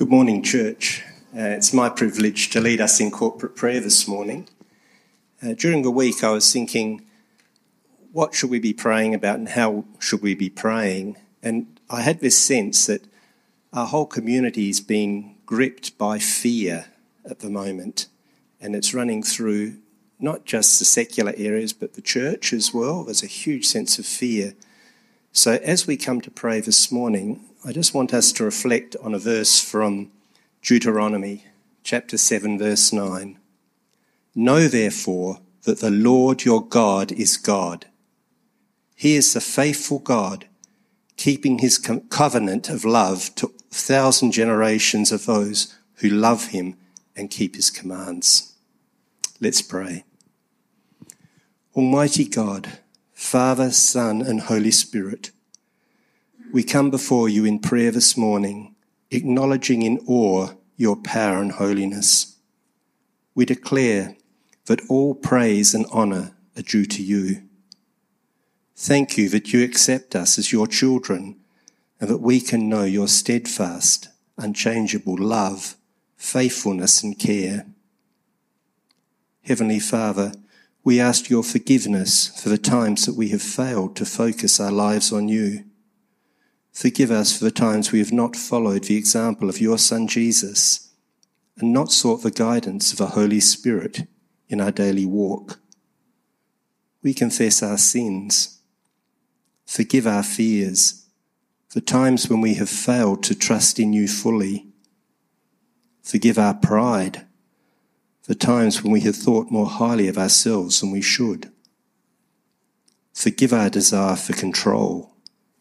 Good morning, church. Uh, it's my privilege to lead us in corporate prayer this morning. Uh, during the week, I was thinking, what should we be praying about and how should we be praying? And I had this sense that our whole community is being gripped by fear at the moment, and it's running through not just the secular areas, but the church as well. There's a huge sense of fear. So, as we come to pray this morning, I just want us to reflect on a verse from Deuteronomy chapter 7, verse 9. Know therefore that the Lord your God is God. He is the faithful God, keeping his covenant of love to a thousand generations of those who love him and keep his commands. Let's pray. Almighty God, Father, Son, and Holy Spirit, we come before you in prayer this morning, acknowledging in awe your power and holiness. We declare that all praise and honour are due to you. Thank you that you accept us as your children and that we can know your steadfast, unchangeable love, faithfulness, and care. Heavenly Father, we ask your forgiveness for the times that we have failed to focus our lives on you. Forgive us for the times we have not followed the example of your Son Jesus and not sought the guidance of the Holy Spirit in our daily walk. We confess our sins. Forgive our fears, the times when we have failed to trust in you fully. Forgive our pride, the times when we have thought more highly of ourselves than we should. Forgive our desire for control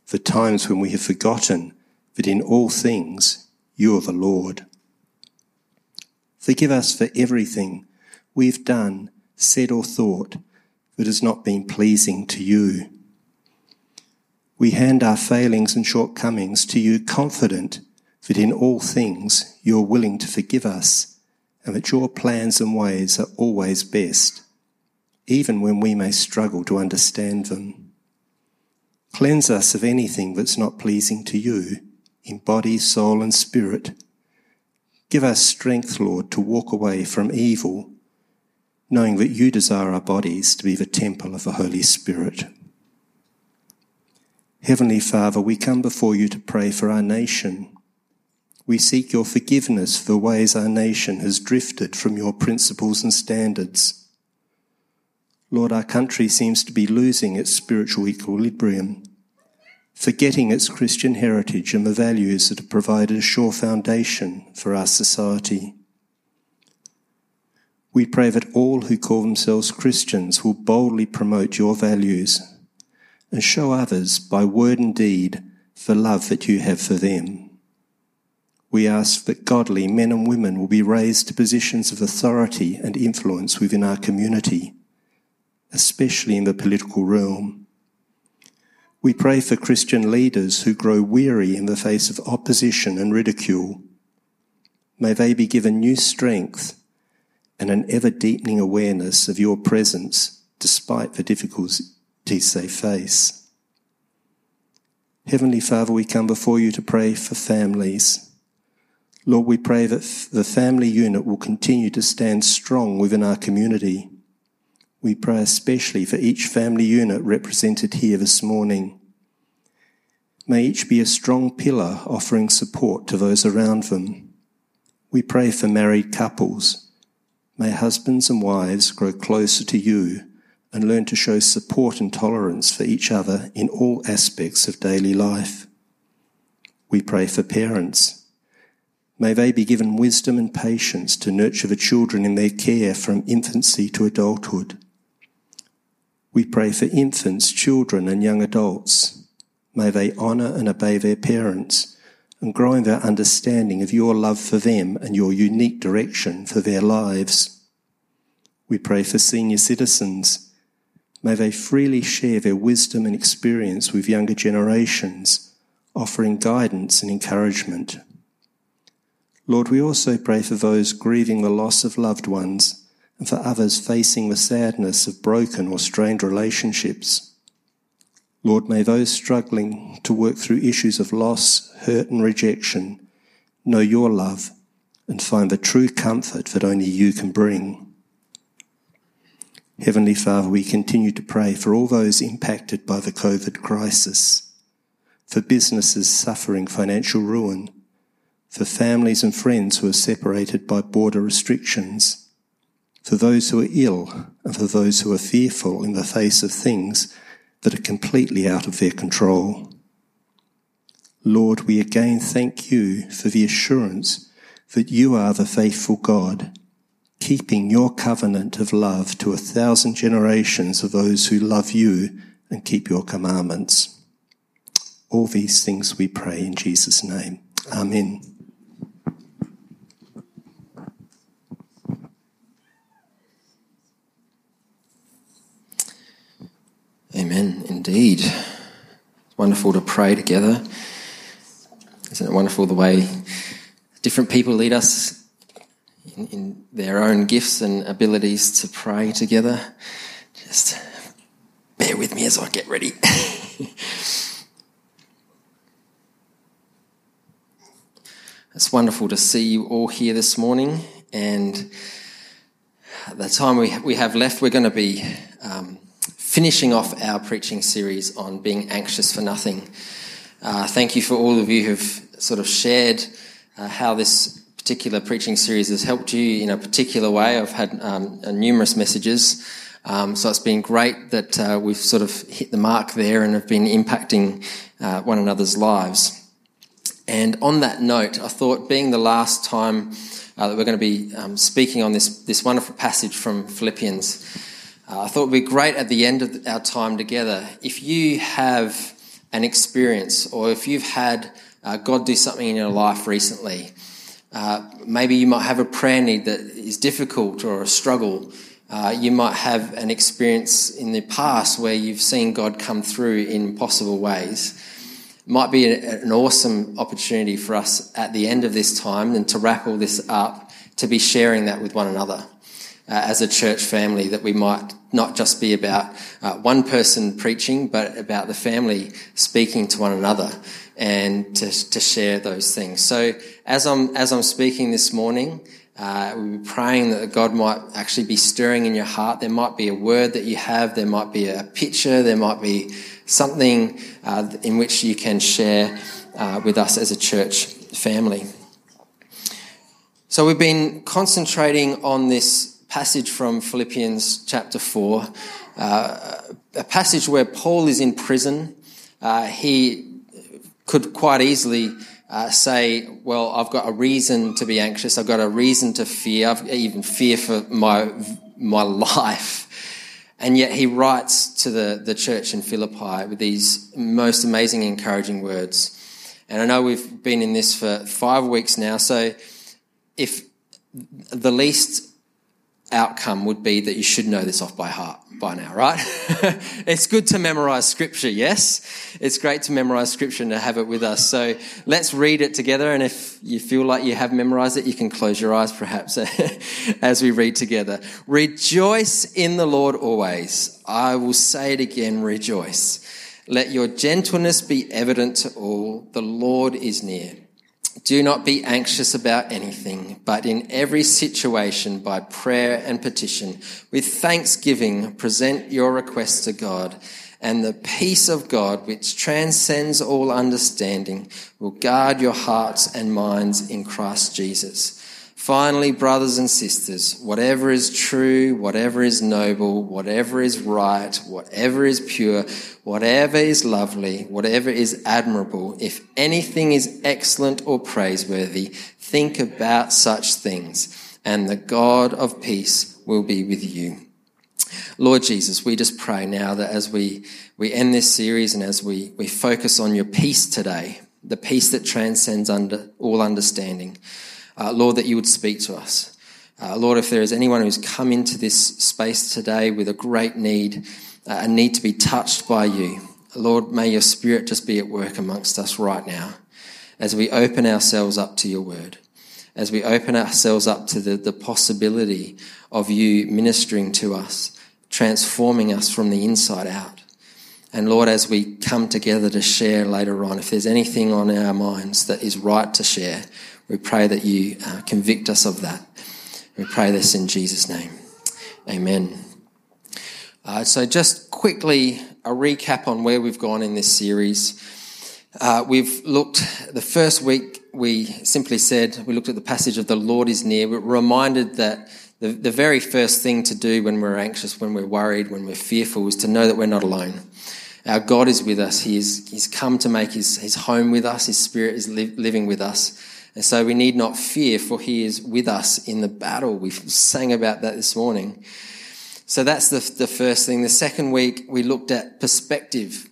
for times when we have forgotten that in all things you are the Lord. Forgive us for everything we've done, said, or thought that has not been pleasing to you. We hand our failings and shortcomings to you, confident that in all things you're willing to forgive us and that your plans and ways are always best, even when we may struggle to understand them. Cleanse us of anything that's not pleasing to you in body, soul, and spirit. Give us strength, Lord, to walk away from evil, knowing that you desire our bodies to be the temple of the Holy Spirit. Heavenly Father, we come before you to pray for our nation. We seek your forgiveness for the ways our nation has drifted from your principles and standards. Lord, our country seems to be losing its spiritual equilibrium, forgetting its Christian heritage and the values that have provided a sure foundation for our society. We pray that all who call themselves Christians will boldly promote your values and show others by word and deed the love that you have for them. We ask that godly men and women will be raised to positions of authority and influence within our community especially in the political realm. We pray for Christian leaders who grow weary in the face of opposition and ridicule. May they be given new strength and an ever deepening awareness of your presence despite the difficulties they face. Heavenly Father, we come before you to pray for families. Lord, we pray that the family unit will continue to stand strong within our community. We pray especially for each family unit represented here this morning. May each be a strong pillar offering support to those around them. We pray for married couples. May husbands and wives grow closer to you and learn to show support and tolerance for each other in all aspects of daily life. We pray for parents. May they be given wisdom and patience to nurture the children in their care from infancy to adulthood. We pray for infants, children, and young adults. May they honour and obey their parents and grow in their understanding of your love for them and your unique direction for their lives. We pray for senior citizens. May they freely share their wisdom and experience with younger generations, offering guidance and encouragement. Lord, we also pray for those grieving the loss of loved ones and for others facing the sadness of broken or strained relationships. Lord, may those struggling to work through issues of loss, hurt, and rejection know your love, and find the true comfort that only you can bring. Heavenly Father, we continue to pray for all those impacted by the COVID crisis, for businesses suffering financial ruin, for families and friends who are separated by border restrictions, for those who are ill and for those who are fearful in the face of things that are completely out of their control. Lord, we again thank you for the assurance that you are the faithful God, keeping your covenant of love to a thousand generations of those who love you and keep your commandments. All these things we pray in Jesus' name. Amen. Amen, indeed. It's wonderful to pray together. Isn't it wonderful the way different people lead us in, in their own gifts and abilities to pray together? Just bear with me as I get ready. it's wonderful to see you all here this morning, and the time we, we have left, we're going to be um, finishing off our preaching series on being anxious for nothing. Uh, thank you for all of you who've sort of shared uh, how this particular preaching series has helped you in a particular way. I've had um, numerous messages. Um, so it's been great that uh, we've sort of hit the mark there and have been impacting uh, one another's lives. And on that note, I thought being the last time uh, that we're going to be um, speaking on this, this wonderful passage from Philippians, uh, I thought it would be great at the end of our time together if you have an experience or if you've had uh, God do something in your life recently. Uh, maybe you might have a prayer need that is difficult or a struggle. Uh, you might have an experience in the past where you've seen God come through in possible ways. Might be an awesome opportunity for us at the end of this time and to wrap all this up to be sharing that with one another uh, as a church family that we might not just be about uh, one person preaching, but about the family speaking to one another and to, to share those things. So as I'm, as I'm speaking this morning, uh, we'll be praying that God might actually be stirring in your heart. There might be a word that you have. There might be a picture. There might be something uh, in which you can share uh, with us as a church family. So we've been concentrating on this passage from Philippians chapter 4, uh, a passage where Paul is in prison. Uh, he could quite easily uh, say, Well, I've got a reason to be anxious, I've got a reason to fear, I've even fear for my, my life. And yet he writes to the, the church in Philippi with these most amazing, encouraging words. And I know we've been in this for five weeks now, so if the least outcome would be that you should know this off by heart by now, right? it's good to memorize scripture, yes? It's great to memorize scripture and to have it with us. So let's read it together. And if you feel like you have memorized it, you can close your eyes perhaps as we read together. Rejoice in the Lord always. I will say it again, rejoice. Let your gentleness be evident to all. The Lord is near. Do not be anxious about anything, but in every situation, by prayer and petition, with thanksgiving, present your requests to God, and the peace of God, which transcends all understanding, will guard your hearts and minds in Christ Jesus. Finally, brothers and sisters, whatever is true, whatever is noble, whatever is right, whatever is pure, whatever is lovely, whatever is admirable, if anything is excellent or praiseworthy, think about such things, and the God of peace will be with you. Lord Jesus, we just pray now that as we, we end this series and as we, we focus on your peace today, the peace that transcends under all understanding, uh, Lord, that you would speak to us. Uh, Lord, if there is anyone who's come into this space today with a great need, uh, a need to be touched by you, Lord, may your spirit just be at work amongst us right now as we open ourselves up to your word, as we open ourselves up to the, the possibility of you ministering to us, transforming us from the inside out. And Lord, as we come together to share later on, if there's anything on our minds that is right to share, We pray that you uh, convict us of that. We pray this in Jesus' name. Amen. Uh, so, just quickly, a recap on where we've gone in this series. Uh, we've looked, the first week, we simply said, we looked at the passage of the Lord is near. We're reminded that the, the very first thing to do when we're anxious, when we're worried, when we're fearful, is to know that we're not alone. Our God is with us. He is, he's come to make his, his home with us. His spirit is li- living with us. And so we need not fear, for he is with us in the battle. We sang about that this morning. So that's the, the first thing. The second week, we looked at perspective,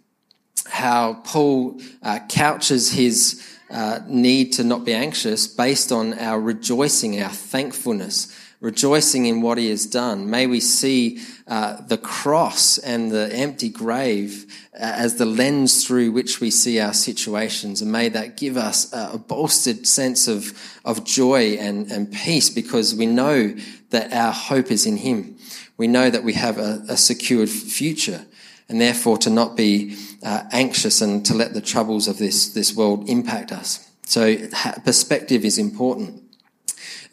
how Paul uh, couches his uh, need to not be anxious based on our rejoicing, our thankfulness rejoicing in what he has done. May we see uh, the cross and the empty grave uh, as the lens through which we see our situations. And may that give us a bolstered sense of, of joy and, and peace because we know that our hope is in him. We know that we have a, a secured future and therefore to not be uh, anxious and to let the troubles of this, this world impact us. So perspective is important.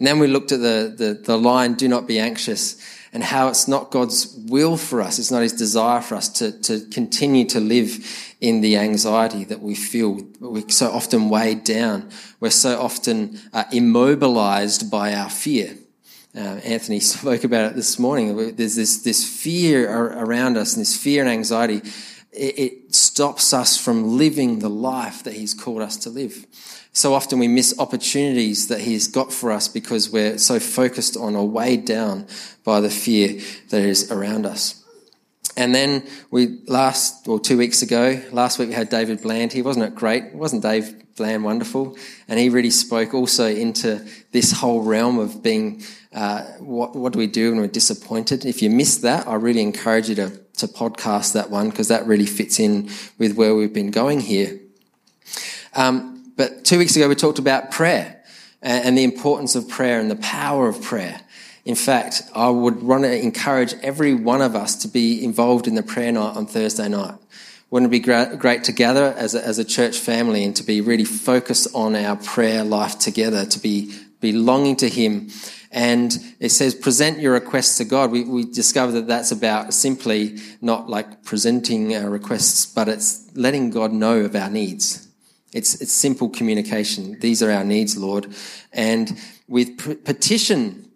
And then we looked at the, the, the line, do not be anxious, and how it's not God's will for us, it's not his desire for us to, to continue to live in the anxiety that we feel. We're so often weighed down. We're so often uh, immobilized by our fear. Uh, Anthony spoke about it this morning. There's this, this fear around us and this fear and anxiety. It, it stops us from living the life that he's called us to live. So often we miss opportunities that He's got for us because we're so focused on or weighed down by the fear that is around us. And then we last, well, two weeks ago, last week we had David Bland here. Wasn't it great? Wasn't Dave Bland wonderful? And he really spoke also into this whole realm of being, uh, what, what do we do when we're disappointed? If you missed that, I really encourage you to, to podcast that one because that really fits in with where we've been going here. Um, but two weeks ago, we talked about prayer and the importance of prayer and the power of prayer. In fact, I would want to encourage every one of us to be involved in the prayer night on Thursday night. Wouldn't it be great to gather as a, as a church family and to be really focused on our prayer life together, to be, be longing to Him? And it says, present your requests to God. We, we discover that that's about simply not like presenting our requests, but it's letting God know of our needs it's, it's simple communication. These are our needs, Lord. And with petition,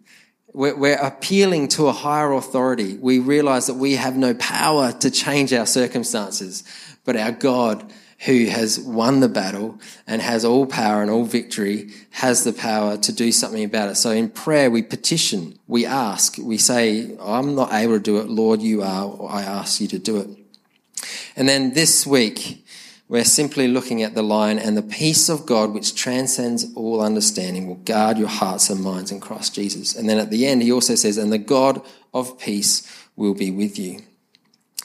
we're, we're appealing to a higher authority. We realize that we have no power to change our circumstances, but our God, who has won the battle and has all power and all victory, has the power to do something about it. So in prayer, we petition, we ask, we say, I'm not able to do it. Lord, you are. I ask you to do it. And then this week, we're simply looking at the line, and the peace of God, which transcends all understanding, will guard your hearts and minds in Christ Jesus. And then at the end, he also says, and the God of peace will be with you.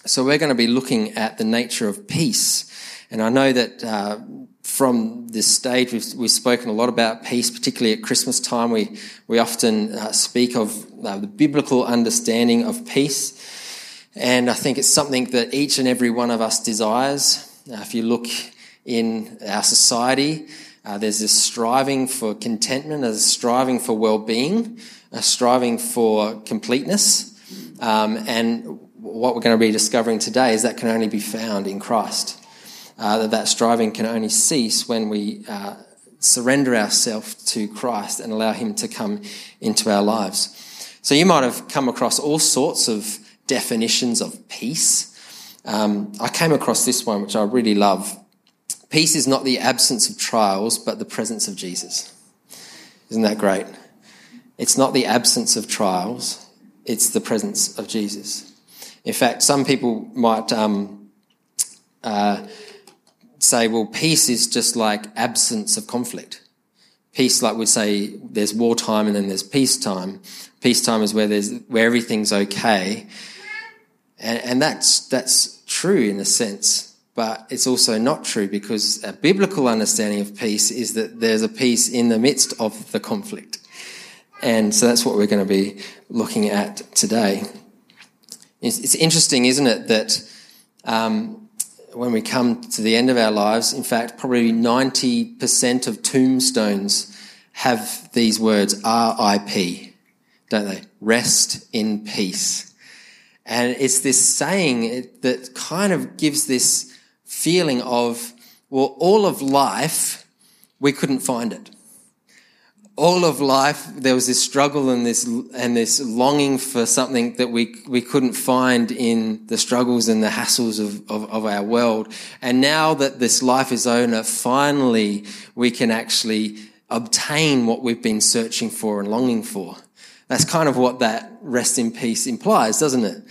So we're going to be looking at the nature of peace. And I know that uh, from this stage, we've, we've, spoken a lot about peace, particularly at Christmas time. We, we often uh, speak of uh, the biblical understanding of peace. And I think it's something that each and every one of us desires. Uh, if you look in our society, uh, there's this striving for contentment, a striving for well-being, a striving for completeness. Um, and what we're going to be discovering today is that can only be found in Christ. Uh, that that striving can only cease when we uh, surrender ourselves to Christ and allow Him to come into our lives. So you might have come across all sorts of definitions of peace. Um, I came across this one, which I really love. Peace is not the absence of trials, but the presence of Jesus. Isn't that great? It's not the absence of trials, it's the presence of Jesus. In fact, some people might um, uh, say, well, peace is just like absence of conflict. Peace, like we'd say, there's wartime and then there's peacetime. Peacetime is where there's where everything's okay, and, and that's that's true in a sense, but it's also not true because a biblical understanding of peace is that there's a peace in the midst of the conflict. And so that's what we're going to be looking at today. It's, it's interesting, isn't it, that um, when we come to the end of our lives, in fact, probably 90% of tombstones have these words RIP, don't they? Rest in peace. And it's this saying that kind of gives this feeling of, well, all of life, we couldn't find it. All of life there was this struggle and this and this longing for something that we we couldn't find in the struggles and the hassles of, of, of our world. And now that this life is over finally we can actually obtain what we've been searching for and longing for that's kind of what that rest in peace implies doesn't it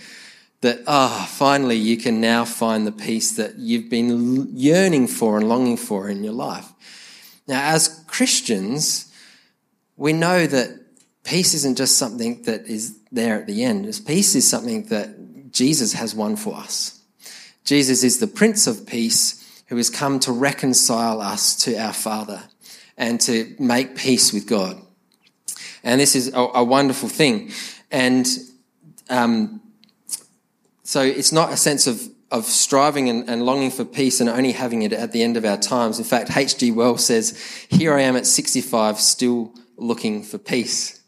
that ah oh, finally you can now find the peace that you've been yearning for and longing for in your life now as christians we know that peace isn't just something that is there at the end. Peace is something that Jesus has won for us. Jesus is the Prince of Peace who has come to reconcile us to our Father and to make peace with God. And this is a, a wonderful thing. And um, so it's not a sense of, of striving and, and longing for peace and only having it at the end of our times. In fact, H.G. Wells says, Here I am at 65, still looking for peace,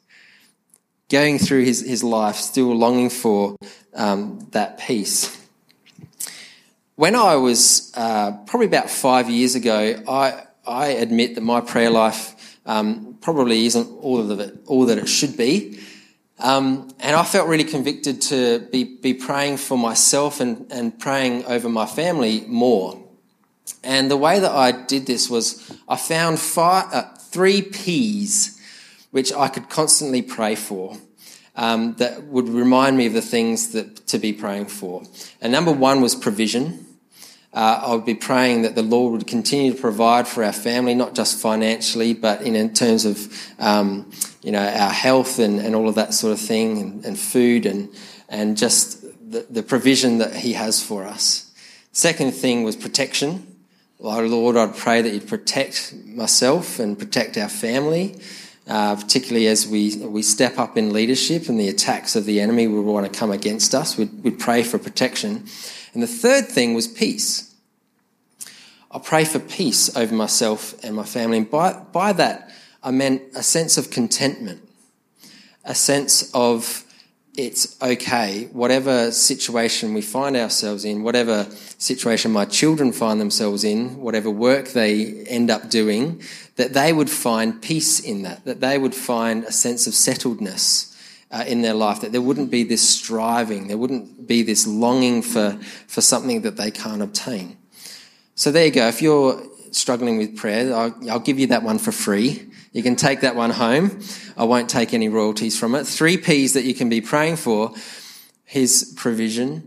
going through his, his life, still longing for um, that peace. When I was uh, probably about five years ago, I, I admit that my prayer life um, probably isn't all of it, all that it should be. Um, and I felt really convicted to be, be praying for myself and, and praying over my family more. And the way that I did this was I found five, uh, three P's which I could constantly pray for. Um, that would remind me of the things that to be praying for. And number one was provision. Uh, I would be praying that the Lord would continue to provide for our family, not just financially, but in, in terms of um, you know our health and, and all of that sort of thing, and, and food and and just the, the provision that He has for us. Second thing was protection. Lord, I'd pray that you'd protect myself and protect our family uh, particularly as we, we step up in leadership and the attacks of the enemy will want to come against us. We'd, we'd pray for protection. And the third thing was peace. I pray for peace over myself and my family. And by, by that, I meant a sense of contentment, a sense of it's okay, whatever situation we find ourselves in, whatever situation my children find themselves in, whatever work they end up doing, that they would find peace in that, that they would find a sense of settledness uh, in their life, that there wouldn't be this striving, there wouldn't be this longing for, for something that they can't obtain. So there you go. If you're struggling with prayer, I'll, I'll give you that one for free. You can take that one home. I won't take any royalties from it. Three P's that you can be praying for His provision,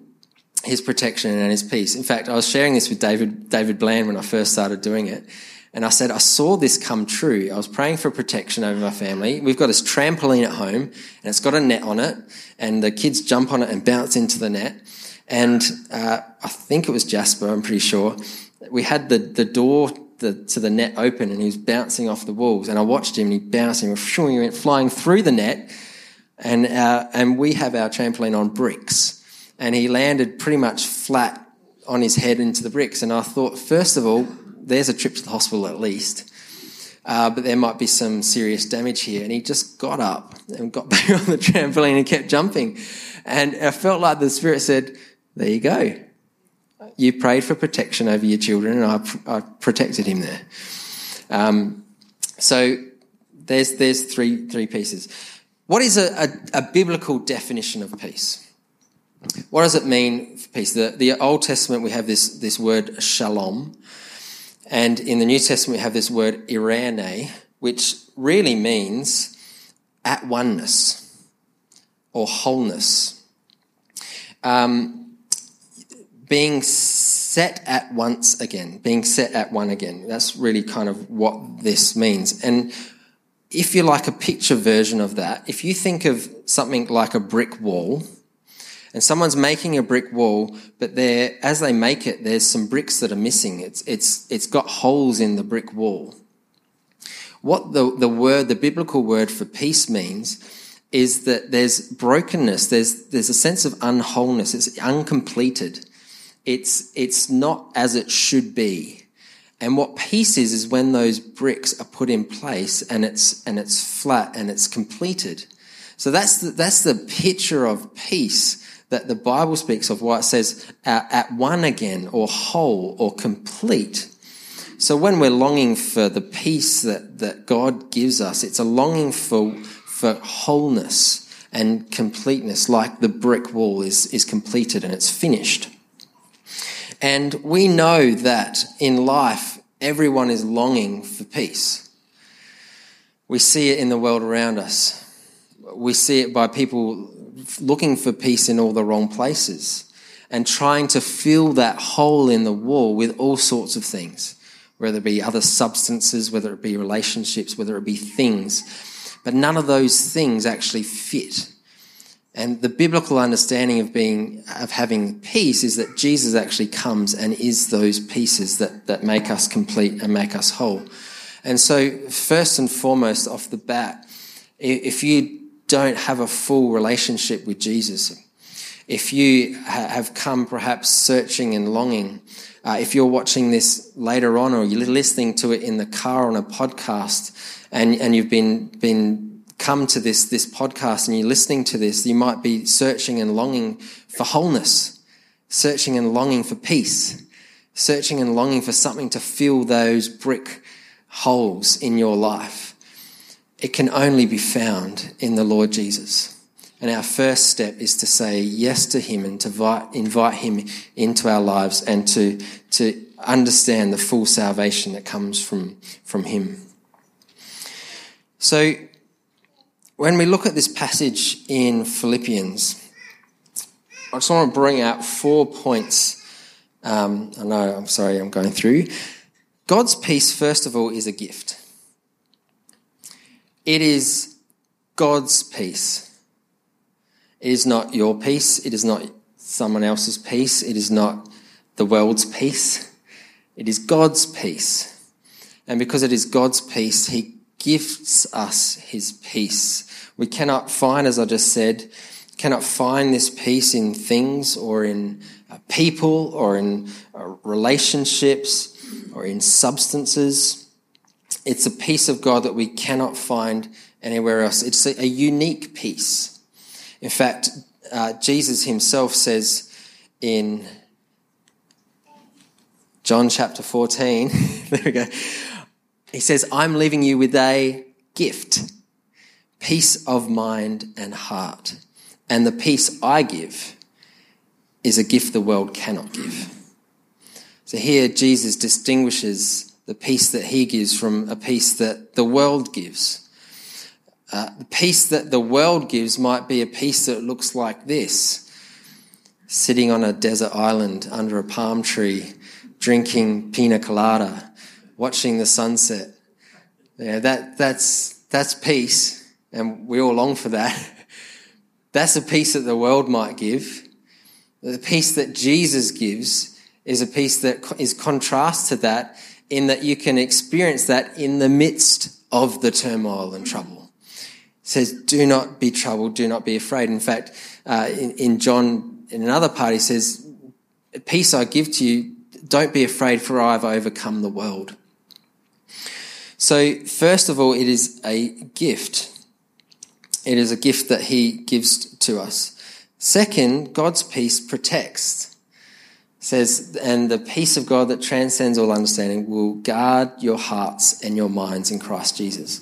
His protection, and His peace. In fact, I was sharing this with David, David Bland when I first started doing it. And I said, I saw this come true. I was praying for protection over my family. We've got this trampoline at home and it's got a net on it and the kids jump on it and bounce into the net. And uh, I think it was Jasper, I'm pretty sure. We had the, the door the, to the net open and he was bouncing off the walls. And I watched him and he bounced and he went flying through the net. And, uh, and we have our trampoline on bricks. And he landed pretty much flat on his head into the bricks. And I thought, first of all, there's a trip to the hospital at least. Uh, but there might be some serious damage here. And he just got up and got back on the trampoline and kept jumping. And I felt like the Spirit said, There you go you prayed for protection over your children, and I, I protected him there. Um, so there's there's three three pieces. What is a, a, a, biblical definition of peace? What does it mean for peace? The, the Old Testament we have this this word shalom, and in the New Testament we have this word eirene, which really means at oneness or wholeness. Um, being set at once again, being set at one again. That's really kind of what this means. And if you like a picture version of that, if you think of something like a brick wall, and someone's making a brick wall, but there, as they make it, there's some bricks that are missing. It's, it's, it's got holes in the brick wall. What the, the word, the biblical word for peace means is that there's brokenness, there's, there's a sense of unwholeness, it's uncompleted. It's, it's not as it should be. And what peace is is when those bricks are put in place and it's and it's flat and it's completed. So that's the, that's the picture of peace that the Bible speaks of. Why it says at, one again, or whole, or complete. So when we're longing for the peace that, that God gives us, it's a longing for for wholeness and completeness, like the brick wall is is completed and it's finished. And we know that in life, everyone is longing for peace. We see it in the world around us. We see it by people looking for peace in all the wrong places and trying to fill that hole in the wall with all sorts of things, whether it be other substances, whether it be relationships, whether it be things. But none of those things actually fit and the biblical understanding of being of having peace is that Jesus actually comes and is those pieces that, that make us complete and make us whole. And so, first and foremost, off the bat, if you don't have a full relationship with Jesus, if you have come perhaps searching and longing, uh, if you're watching this later on or you're listening to it in the car on a podcast and, and you've been, been come to this, this podcast and you're listening to this, you might be searching and longing for wholeness, searching and longing for peace, searching and longing for something to fill those brick holes in your life. It can only be found in the Lord Jesus. And our first step is to say yes to Him and to invite, Him into our lives and to, to understand the full salvation that comes from, from Him. So when we look at this passage in Philippians, I just want to bring out four points. Um, I know, I'm sorry, I'm going through. God's peace, first of all, is a gift. It is God's peace. It is not your peace. It is not someone else's peace. It is not the world's peace. It is God's peace. And because it is God's peace, He gifts us His peace we cannot find, as I just said, cannot find this peace in things or in uh, people or in uh, relationships or in substances. It's a peace of God that we cannot find anywhere else. It's a, a unique peace. In fact, uh, Jesus himself says in John chapter 14, there we go. He says, I'm leaving you with a gift peace of mind and heart. And the peace I give is a gift the world cannot give. So here Jesus distinguishes the peace that he gives from a peace that the world gives. Uh, the peace that the world gives might be a peace that looks like this sitting on a desert island under a palm tree, drinking pina colada, watching the sunset. Yeah, that, that's, that's peace and we all long for that. That's a peace that the world might give. The peace that Jesus gives is a peace that is contrast to that in that you can experience that in the midst of the turmoil and trouble. It says, do not be troubled, do not be afraid. In fact, uh, in, in John, in another part, he says, peace I give to you, don't be afraid for I have overcome the world. So first of all, it is a gift. It is a gift that He gives to us. Second, God's peace protects. Says, and the peace of God that transcends all understanding will guard your hearts and your minds in Christ Jesus.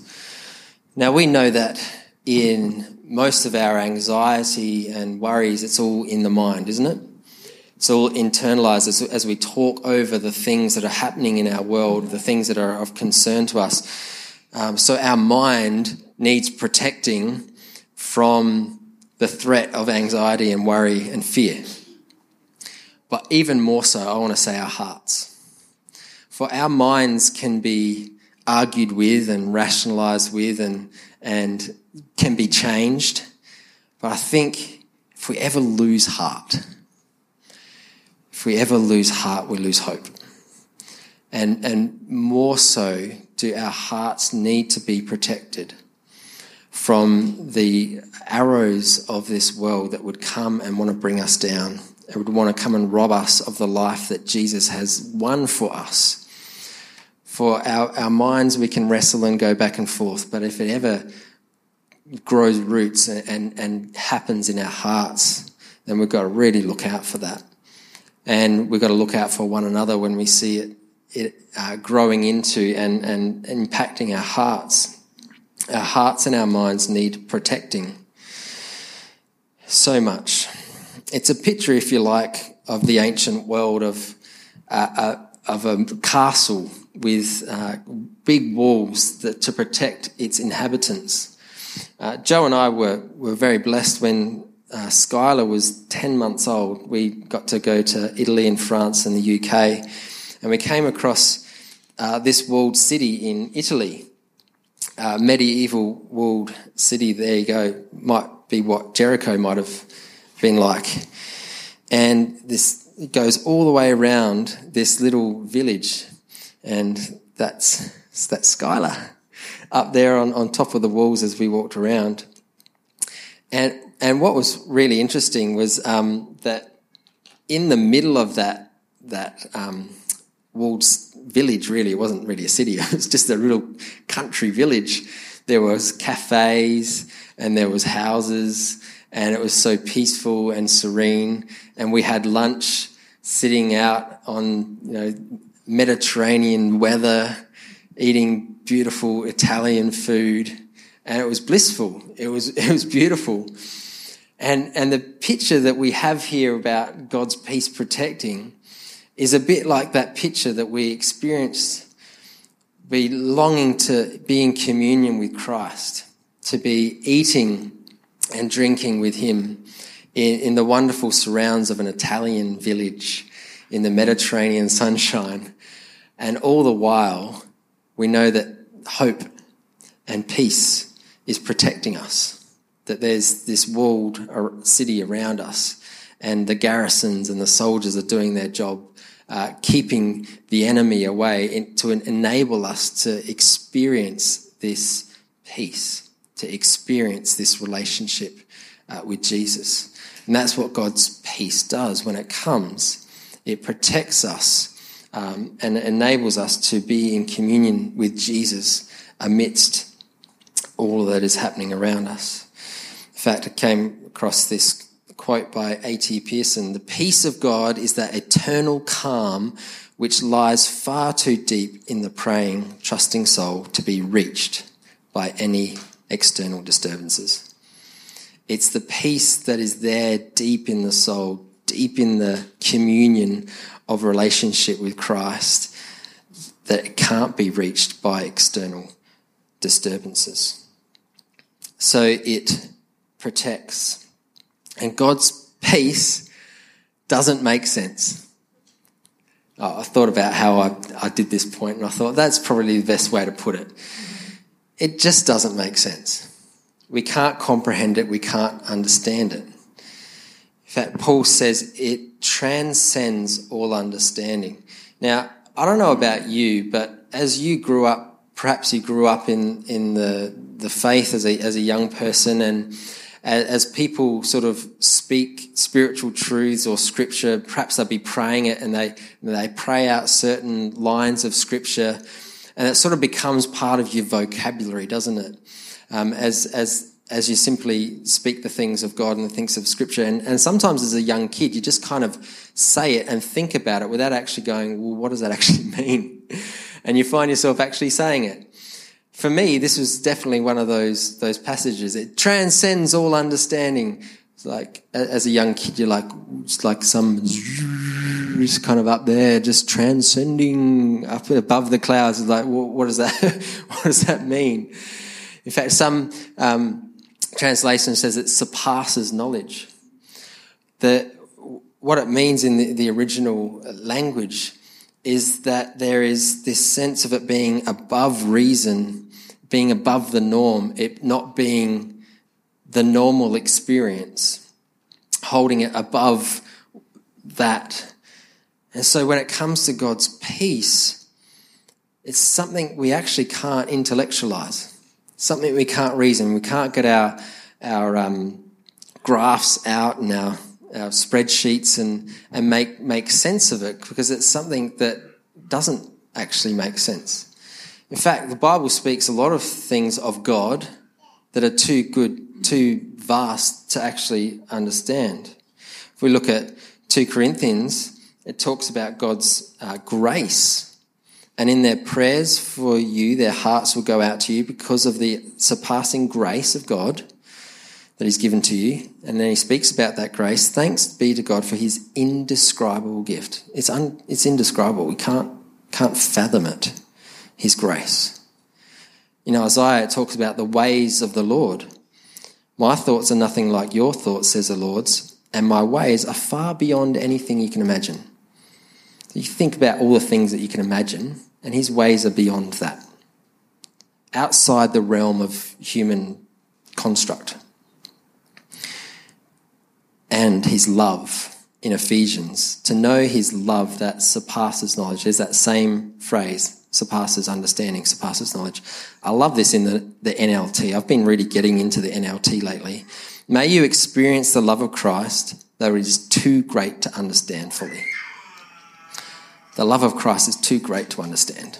Now we know that in most of our anxiety and worries, it's all in the mind, isn't it? It's all internalized as, as we talk over the things that are happening in our world, the things that are of concern to us. Um, so our mind needs protecting from the threat of anxiety and worry and fear. But even more so, I want to say our hearts. For our minds can be argued with and rationalized with and, and can be changed. But I think if we ever lose heart, if we ever lose heart, we lose hope. And, and more so, do our hearts need to be protected from the arrows of this world that would come and want to bring us down. It would want to come and rob us of the life that Jesus has won for us. For our, our minds, we can wrestle and go back and forth, but if it ever grows roots and, and, and happens in our hearts, then we've got to really look out for that. And we've got to look out for one another when we see it, it uh, growing into and, and impacting our hearts. Our hearts and our minds need protecting so much. It's a picture, if you like, of the ancient world of, uh, uh, of a castle with uh, big walls that, to protect its inhabitants. Uh, Joe and I were, were very blessed when uh, Skylar was 10 months old. We got to go to Italy and France and the UK, and we came across uh, this walled city in Italy. Uh, medieval walled city, there you go, might be what Jericho might have been like. And this goes all the way around this little village, and that's that's Skylar up there on, on top of the walls as we walked around. And and what was really interesting was um, that in the middle of that that um, walled village, really, it wasn't really a city; it was just a little country village. There was cafes and there was houses and it was so peaceful and serene. And we had lunch sitting out on you know Mediterranean weather, eating beautiful Italian food, and it was blissful. It was it was beautiful. And and the picture that we have here about God's peace protecting is a bit like that picture that we experienced be longing to be in communion with Christ, to be eating and drinking with him in, in the wonderful surrounds of an Italian village in the Mediterranean sunshine. And all the while, we know that hope and peace is protecting us, that there's this walled city around us, and the garrisons and the soldiers are doing their job, uh, keeping the enemy away in, to enable us to experience this peace to experience this relationship uh, with Jesus. And that's what God's peace does when it comes. It protects us um, and enables us to be in communion with Jesus amidst all that is happening around us. In fact, I came across this quote by A.T. Pierson The peace of God is that eternal calm which lies far too deep in the praying, trusting soul to be reached by any external disturbances. It's the peace that is there deep in the soul, deep in the communion of relationship with Christ that can't be reached by external disturbances. So it protects. And God's peace doesn't make sense. I thought about how I, I did this point and I thought that's probably the best way to put it. It just doesn't make sense. We can't comprehend it, we can't understand it. In fact, Paul says it transcends all understanding. Now, I don't know about you, but as you grew up, perhaps you grew up in, in the, the faith as a, as a young person, and as, people sort of speak spiritual truths or scripture, perhaps they'll be praying it and they, they pray out certain lines of scripture and it sort of becomes part of your vocabulary, doesn't it? Um, as as as you simply speak the things of God and the things of Scripture, and, and sometimes as a young kid, you just kind of say it and think about it without actually going, "Well, what does that actually mean?" And you find yourself actually saying it. For me, this was definitely one of those those passages. It transcends all understanding. It's like as a young kid, you're like, it's like some just kind of up there, just transcending up above the clouds. It's like, what does that, what does that mean? In fact, some um, translation says it surpasses knowledge. The, what it means in the, the original language is that there is this sense of it being above reason, being above the norm, it not being the normal experience, holding it above that and so when it comes to God's peace, it's something we actually can't intellectualize, something we can't reason. We can't get our, our um, graphs out and our, our spreadsheets and, and make, make sense of it because it's something that doesn't actually make sense. In fact, the Bible speaks a lot of things of God that are too good, too vast to actually understand. If we look at 2 Corinthians, it talks about God's uh, grace. And in their prayers for you, their hearts will go out to you because of the surpassing grace of God that He's given to you. And then He speaks about that grace. Thanks be to God for His indescribable gift. It's, un, it's indescribable. We can't, can't fathom it. His grace. Know, Isaiah talks about the ways of the Lord. My thoughts are nothing like your thoughts, says the Lord's, and my ways are far beyond anything you can imagine. You think about all the things that you can imagine, and his ways are beyond that, outside the realm of human construct. And his love in Ephesians, to know his love that surpasses knowledge. There's that same phrase surpasses understanding, surpasses knowledge. I love this in the, the NLT. I've been really getting into the NLT lately. May you experience the love of Christ that is too great to understand fully. The love of Christ is too great to understand.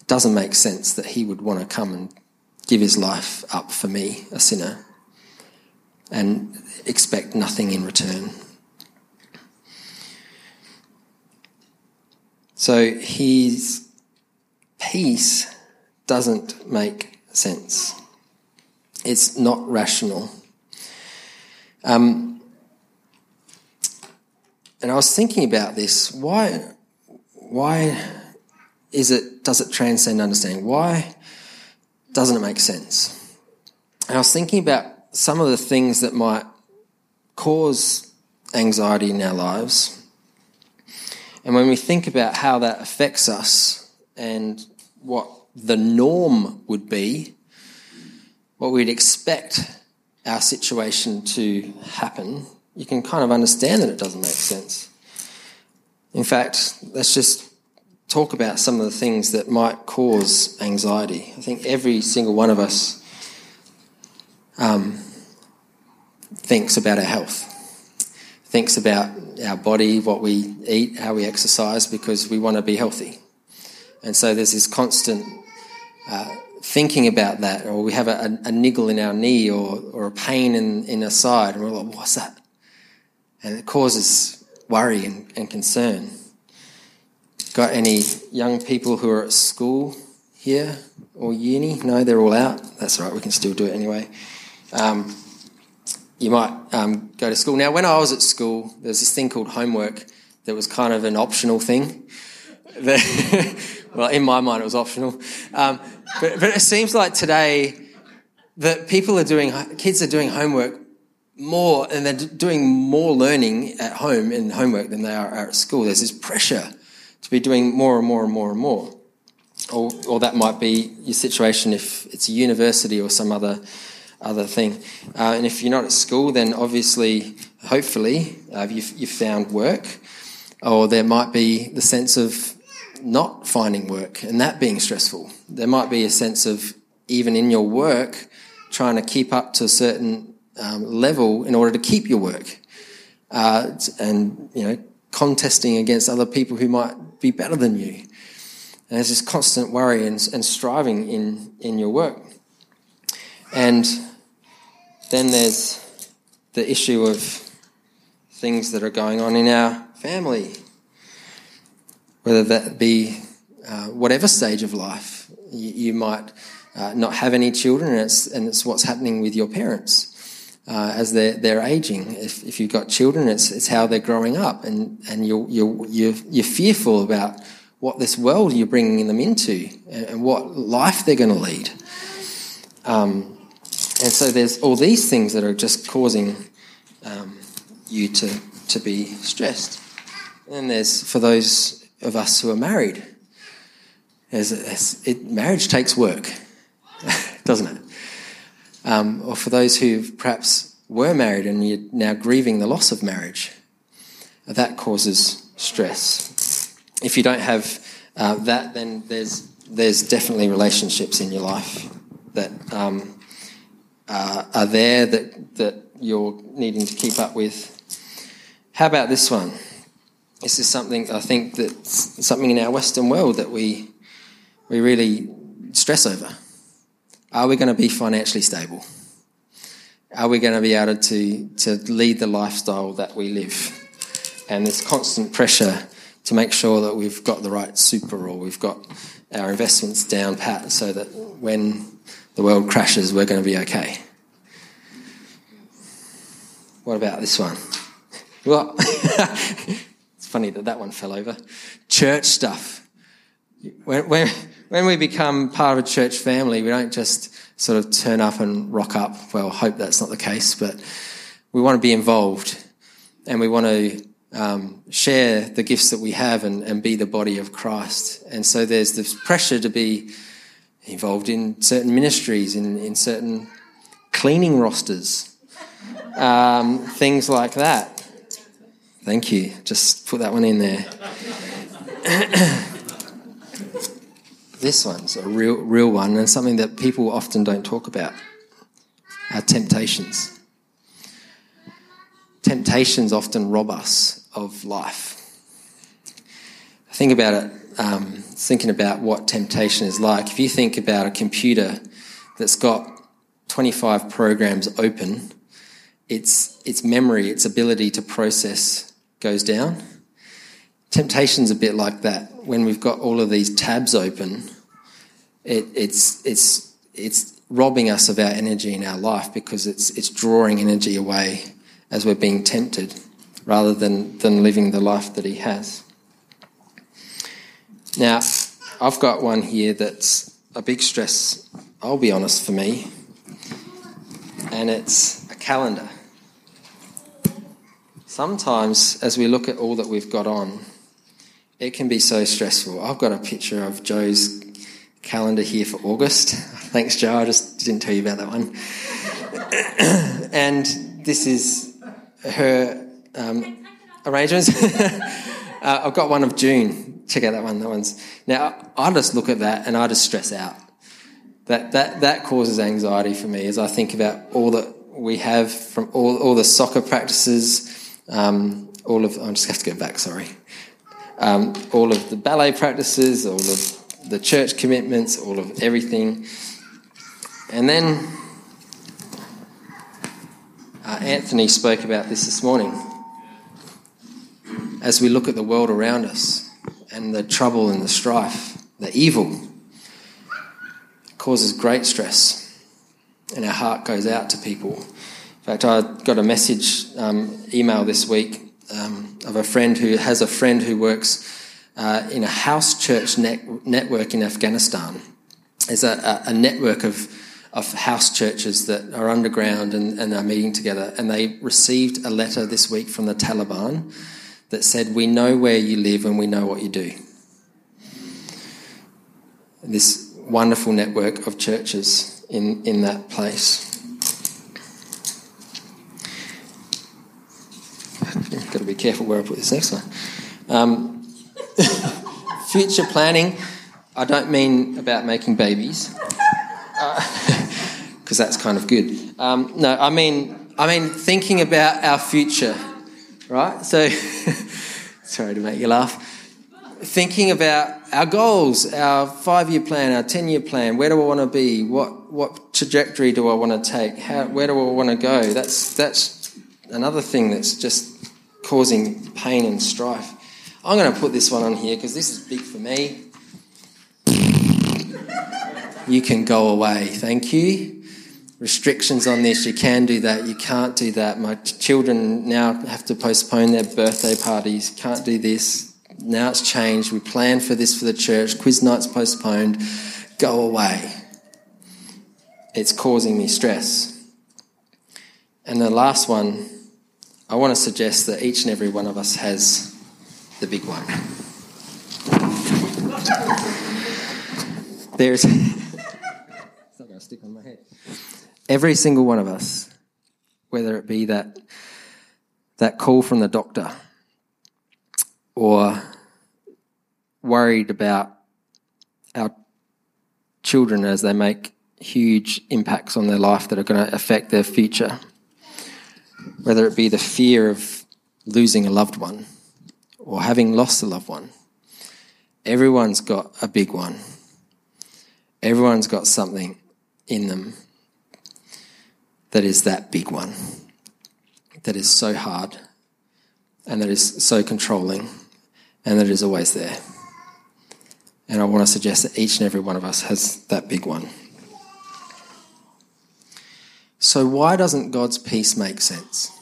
It doesn't make sense that he would want to come and give his life up for me, a sinner, and expect nothing in return. So his peace doesn't make sense. It's not rational. Um, and I was thinking about this. Why, why is it, does it transcend understanding? Why doesn't it make sense? And I was thinking about some of the things that might cause anxiety in our lives and when we think about how that affects us and what the norm would be, what we'd expect our situation to happen, you can kind of understand that it doesn't make sense. In fact, let's just talk about some of the things that might cause anxiety. I think every single one of us um, thinks about our health thinks about our body, what we eat, how we exercise, because we want to be healthy. And so there's this constant uh, thinking about that, or we have a, a, niggle in our knee or, or a pain in, in a side, and we're like, what's that? And it causes worry and, and concern. Got any young people who are at school here or uni? No, they're all out. That's right, we can still do it anyway. Um, you might um, go to school. Now, when I was at school, there was this thing called homework that was kind of an optional thing. well, in my mind, it was optional. Um, but, but it seems like today that people are doing, kids are doing homework more, and they're doing more learning at home in homework than they are at school. There's this pressure to be doing more and more and more and more. Or, or that might be your situation if it's a university or some other other thing. Uh, and if you're not at school, then obviously, hopefully, uh, you've, you've found work, or there might be the sense of not finding work and that being stressful. There might be a sense of even in your work trying to keep up to a certain um, level in order to keep your work, uh, and you know contesting against other people who might be better than you. And there's this constant worry and, and striving in in your work. And then there's the issue of things that are going on in our family, whether that be uh, whatever stage of life. You, you might uh, not have any children, and it's, and it's what's happening with your parents. Uh, as they're, they're aging. If, if you've got children, it's, it's how they're growing up, and, and you're, you're, you're, you're fearful about what this world you're bringing them into and, and what life they're going to lead. Um, and so there's all these things that are just causing um, you to, to be stressed. And there's for those of us who are married, as, as it, marriage takes work, doesn't it? Um, or for those who perhaps were married and you're now grieving the loss of marriage, that causes stress. If you don't have uh, that, then there's there's definitely relationships in your life that um, uh, are there that, that you're needing to keep up with. How about this one? This is something I think that's something in our Western world that we we really stress over. Are we going to be financially stable? Are we going to be able to, to lead the lifestyle that we live? And this constant pressure to make sure that we've got the right super or we've got our investments down pat so that when the world crashes, we're going to be okay. What about this one? Well, it's funny that that one fell over. Church stuff. When, when, when we become part of a church family, we don't just sort of turn up and rock up. Well, hope that's not the case, but we want to be involved and we want to um, share the gifts that we have and, and be the body of Christ. And so there's this pressure to be involved in certain ministries, in, in certain cleaning rosters, um, things like that. Thank you. Just put that one in there. this one's a real, real one and something that people often don't talk about our temptations. Temptations often rob us of life. Think about it, um, thinking about what temptation is like. If you think about a computer that's got 25 programs open, its, its memory, its ability to process goes down. Temptation's a bit like that. When we've got all of these tabs open, it, it's, it's, it's robbing us of our energy in our life because it's, it's drawing energy away as we're being tempted rather than, than living the life that He has. Now, I've got one here that's a big stress, I'll be honest, for me, and it's a calendar. Sometimes, as we look at all that we've got on, it can be so stressful. I've got a picture of Joe's calendar here for August. Thanks, Joe. I just didn't tell you about that one. and this is her um, arrangements. uh, I've got one of June. Check out that one. That one's now. I just look at that and I just stress out. That that that causes anxiety for me as I think about all that we have from all all the soccer practices. Um, all of I just have to go back. Sorry. Um, all of the ballet practices, all of the church commitments, all of everything. And then uh, Anthony spoke about this this morning. As we look at the world around us and the trouble and the strife, the evil, causes great stress, and our heart goes out to people. In fact, I got a message um, email this week um, of a friend who has a friend who works uh, in a house church net- network in Afghanistan. There's a, a, a, network of, of house churches that are underground and, and are meeting together. And they received a letter this week from the Taliban that said, We know where you live and we know what you do. This wonderful network of churches in, in that place. I've got to be careful where I put this next one. Um, Future planning, I don't mean about making babies, because uh, that's kind of good. Um, no, I mean, I mean thinking about our future, right? So, sorry to make you laugh. Thinking about our goals, our five-year plan, our ten-year plan. Where do I want to be? What what trajectory do I want to take? How, where do I want to go? That's that's another thing that's just causing pain and strife. I'm going to put this one on here because this is big for me. You can go away. Thank you. Restrictions on this. You can do that. You can't do that. My children now have to postpone their birthday parties. Can't do this. Now it's changed. We planned for this for the church. Quiz night's postponed. Go away. It's causing me stress. And the last one, I want to suggest that each and every one of us has the big one. There's. it's not going to stick on my head. Every single one of us, whether it be that, that call from the doctor or worried about our children as they make huge impacts on their life that are going to affect their future, whether it be the fear of losing a loved one or having lost a loved one. Everyone's got a big one. Everyone's got something in them that is that big one, that is so hard, and that is so controlling, and that is always there. And I want to suggest that each and every one of us has that big one. So, why doesn't God's peace make sense?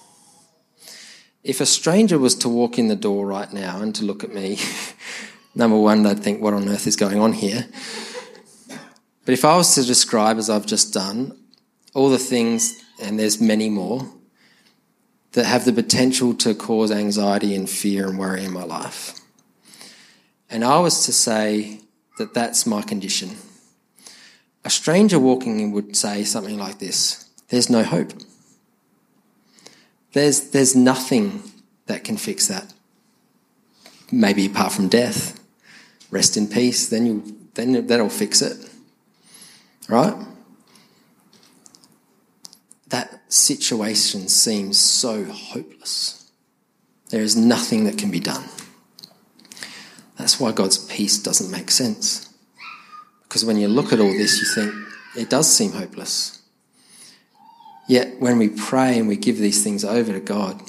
If a stranger was to walk in the door right now and to look at me, number one, they'd think, What on earth is going on here? But if I was to describe, as I've just done, all the things, and there's many more, that have the potential to cause anxiety and fear and worry in my life, and I was to say that that's my condition, a stranger walking in would say something like this There's no hope. There's, there's nothing that can fix that. Maybe apart from death. Rest in peace, then, you, then that'll fix it. Right? That situation seems so hopeless. There is nothing that can be done. That's why God's peace doesn't make sense. Because when you look at all this, you think it does seem hopeless. Yet when we pray and we give these things over to God,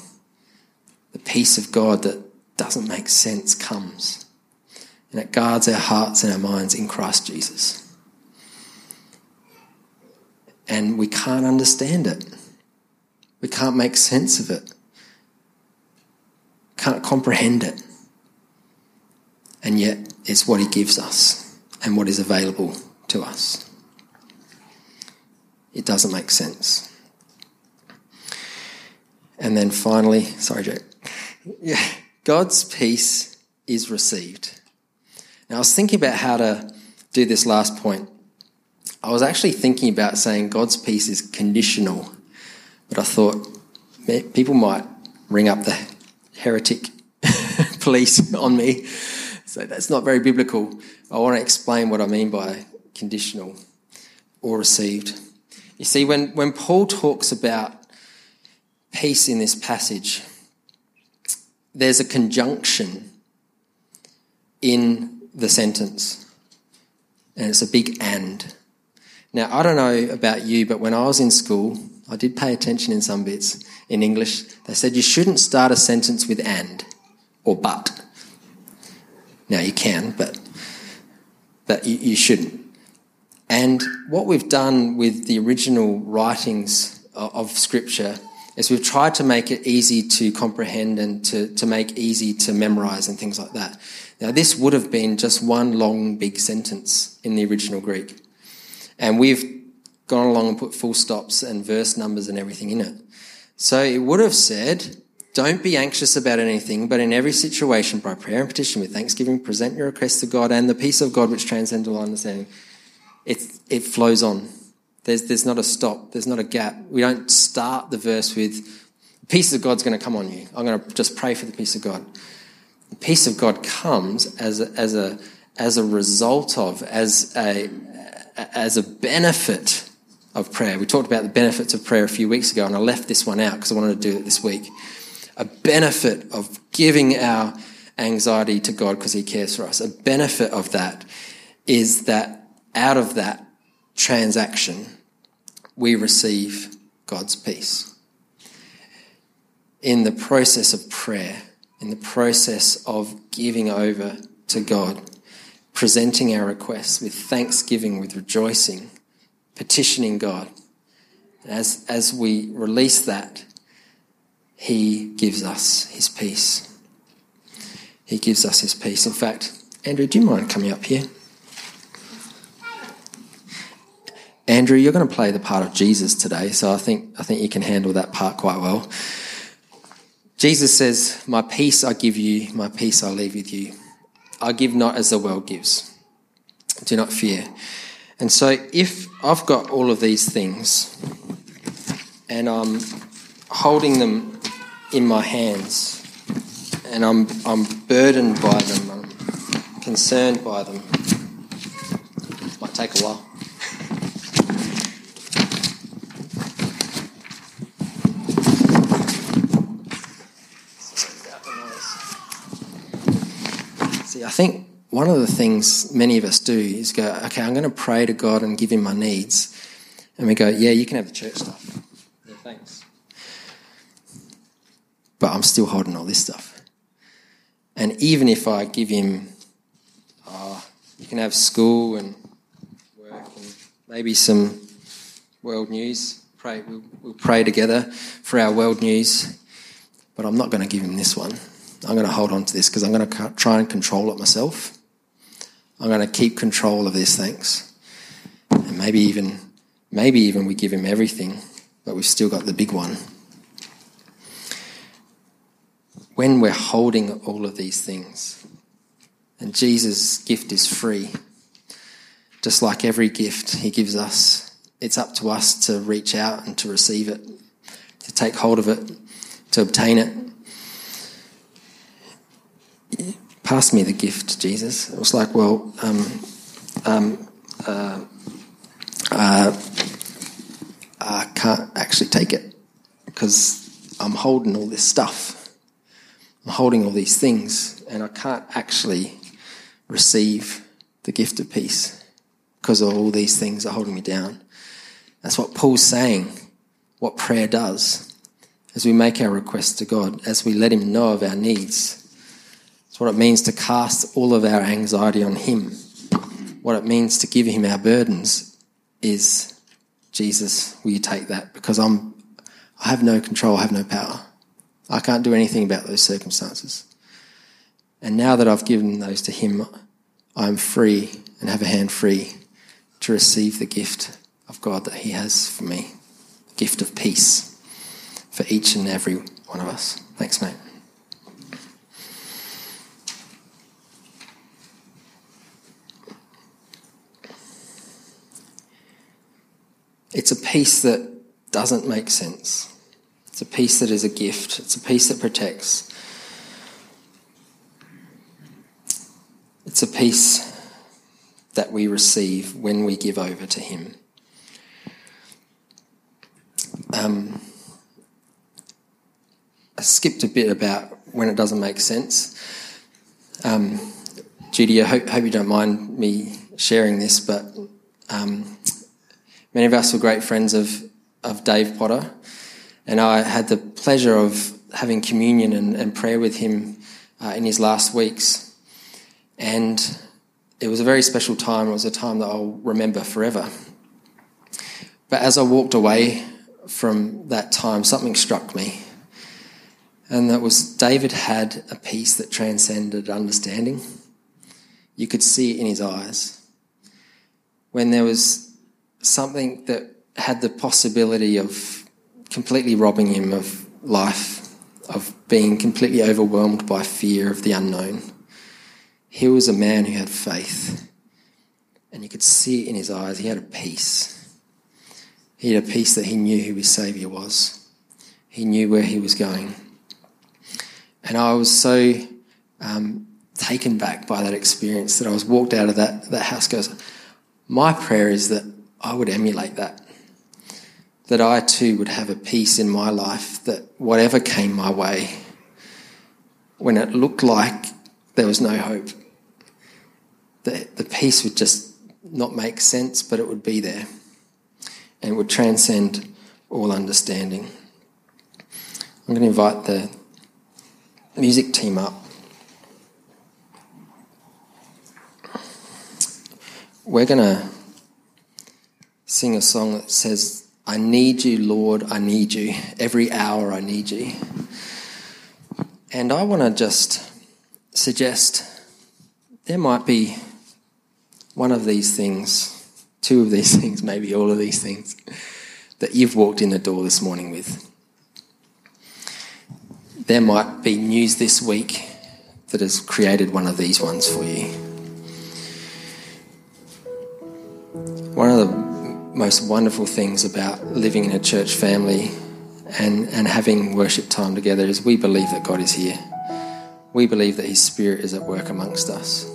the peace of God that doesn't make sense comes. And it guards our hearts and our minds in Christ Jesus. And we can't understand it. We can't make sense of it. Can't comprehend it. And yet, it's what He gives us and what is available to us. It doesn't make sense. And then finally, sorry, Joe. Yeah, God's peace is received. Now, I was thinking about how to do this last point. I was actually thinking about saying God's peace is conditional, but I thought people might ring up the heretic police on me. So that's not very biblical. I want to explain what I mean by conditional or received. You see, when, when Paul talks about peace in this passage, there's a conjunction in the sentence, and it's a big and. Now, I don't know about you, but when I was in school, I did pay attention in some bits in English. They said you shouldn't start a sentence with and or but. Now, you can, but, but you, you shouldn't. And what we've done with the original writings of, Scripture is we've tried to make it easy to comprehend and to, to make easy to memorize and things like that. Now, this would have been just one long, big sentence in the original Greek. And we've gone along and put full stops and verse numbers and everything in it. So it would have said, don't be anxious about anything, but in every situation, by prayer and petition with thanksgiving, present your requests to God, and the peace of God which transcends all understanding. It, it flows on. There's, there's not a stop, there's not a gap. We don't start the verse with, peace of God's going to come on you. I'm going to just pray for the peace of God. The peace of God comes as a, as a, as a result of, as a, as a benefit of prayer. We talked about the benefits of prayer a few weeks ago, and I left this one out because I wanted to do it this week. A benefit of giving our anxiety to God because He cares for us. A benefit of that is that out of that transaction, we receive God's peace. In the process of prayer, in the process of giving over to God, presenting our requests with thanksgiving, with rejoicing, petitioning God. as, as we release that, He gives us His peace. He gives us His peace. In fact, Andrew, do you mind coming up here? Andrew, you're going to play the part of Jesus today, so I think, I think you can handle that part quite well. Jesus says, My peace I give you, my peace I leave with you. I give not as the world gives. Do not fear. And so, if I've got all of these things and I'm holding them in my hands and I'm, I'm burdened by them, I'm concerned by them, it might take a while. See, I think one of the things many of us do is go, okay, I'm going to pray to God and give Him my needs. And we go, yeah, you can have the church stuff. Yeah, thanks. But I'm still holding all this stuff. And even if I give Him, oh, you can have school and work and maybe some world news. Pray, we'll, we'll pray together for our world news. But I'm not going to give Him this one. I'm going to hold on to this because I'm going to try and control it myself. I'm going to keep control of these things. And maybe even, maybe even we give him everything, but we've still got the big one. When we're holding all of these things, and Jesus' gift is free, just like every gift he gives us, it's up to us to reach out and to receive it, to take hold of it, to obtain it pass me the gift, Jesus. It was like, well, um, um, uh, uh, I can't actually take it because I'm holding all this stuff. I'm holding all these things, and I can't actually receive the gift of peace because all these things are holding me down. That's what Paul's saying, what prayer does. As we make our requests to God, as we let Him know of our needs, it's what it means to cast all of our anxiety on Him. What it means to give Him our burdens is, Jesus, will you take that? Because I'm, I have no control, I have no power. I can't do anything about those circumstances. And now that I've given those to Him, I'm free and have a hand free to receive the gift of God that He has for me. The gift of peace for each and every one of us. Thanks, mate. It's a peace that doesn't make sense. It's a peace that is a gift. It's a peace that protects. It's a peace that we receive when we give over to Him. Um, I skipped a bit about when it doesn't make sense. Um, Judy, I hope, hope, you don't mind me sharing this, but um, Many of us were great friends of, of Dave Potter, and I had the pleasure of having communion and, and prayer with him uh, in his last weeks. And it was a very special time. It was a time that I'll remember forever. But as I walked away from that time, something struck me. And that was David had a peace that transcended understanding. You could see it in his eyes. When there was something that had the possibility of completely robbing him of life, of being completely overwhelmed by fear of the unknown. He was a man who had faith, and you could see it in his eyes. He had a peace. He had a peace that he knew who his Saviour was, he knew where he was going. And I was so um, taken back by that experience that I was walked out of that, that house goes, my prayer is that I would emulate that. That I too would have a peace in my life that whatever came my way, when it looked like there was no hope, the, the peace would just not make sense, but it would be there and it would transcend all understanding. I'm going to invite the music team up. We're going to sing a song that says, I need you, Lord, I need you. Every hour I need you. And I want to just suggest there might be one of these things, two of these things, maybe all of these things, that you've walked in the door this morning with. There might be news this week that has created one of these ones for you. One of the most wonderful things about living in a church family and, and having worship time together is we believe that God is here. We believe that His Spirit is at work amongst us.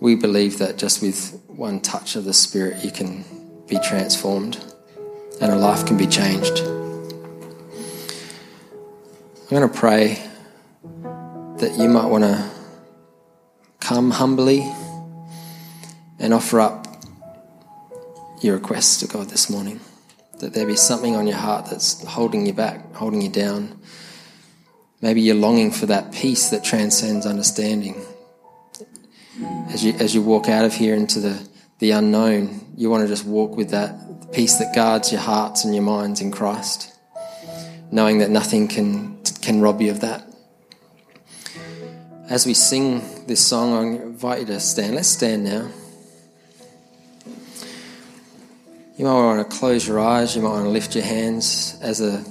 We believe that just with one touch of the Spirit, you can be transformed and a life can be changed. I'm going to pray that you might want to come humbly and offer up your requests to God this morning. That there be something on your heart that's holding you back, holding you down. Maybe you're longing for that peace that transcends understanding. As you, as you walk out of here into the, the unknown, you want to just walk with that peace that guards your hearts and your minds in Christ, knowing that nothing can, can rob you of that. As we sing this song, I invite you to stand. Let's stand now. You might want to close your eyes, you might want to lift your hands as an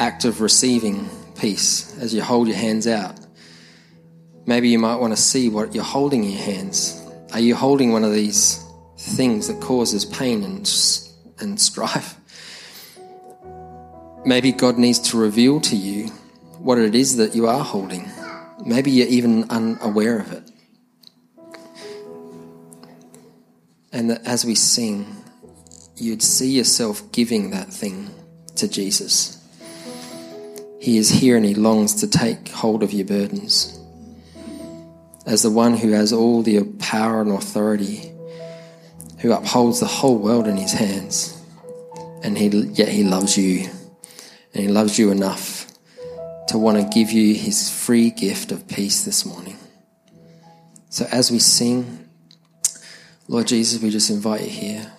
act of receiving peace as you hold your hands out. Maybe you might want to see what you're holding in your hands. Are you holding one of these things that causes pain and, and strife? Maybe God needs to reveal to you what it is that you are holding. Maybe you're even unaware of it. And that as we sing, you'd see yourself giving that thing to Jesus. He is here and he longs to take hold of your burdens. As the one who has all the power and authority, who upholds the whole world in his hands, and he, yet he loves you, and he loves you enough to want to give you his free gift of peace this morning. So as we sing, Lord Jesus, we just invite you here.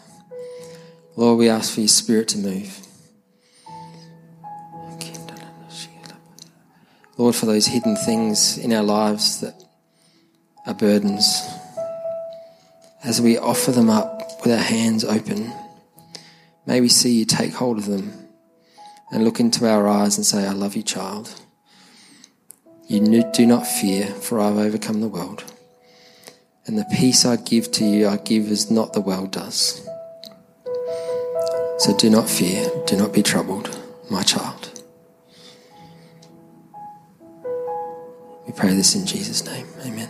Lord, we ask for your spirit to move. Lord, for those hidden things in our lives that are burdens, as we offer them up with our hands open, may we see you take hold of them and look into our eyes and say, I love you, child. You do not fear, for I've overcome the world. And the peace I give to you, I give as not the world does. So do not fear, do not be troubled, my child. We pray this in Jesus' name. Amen.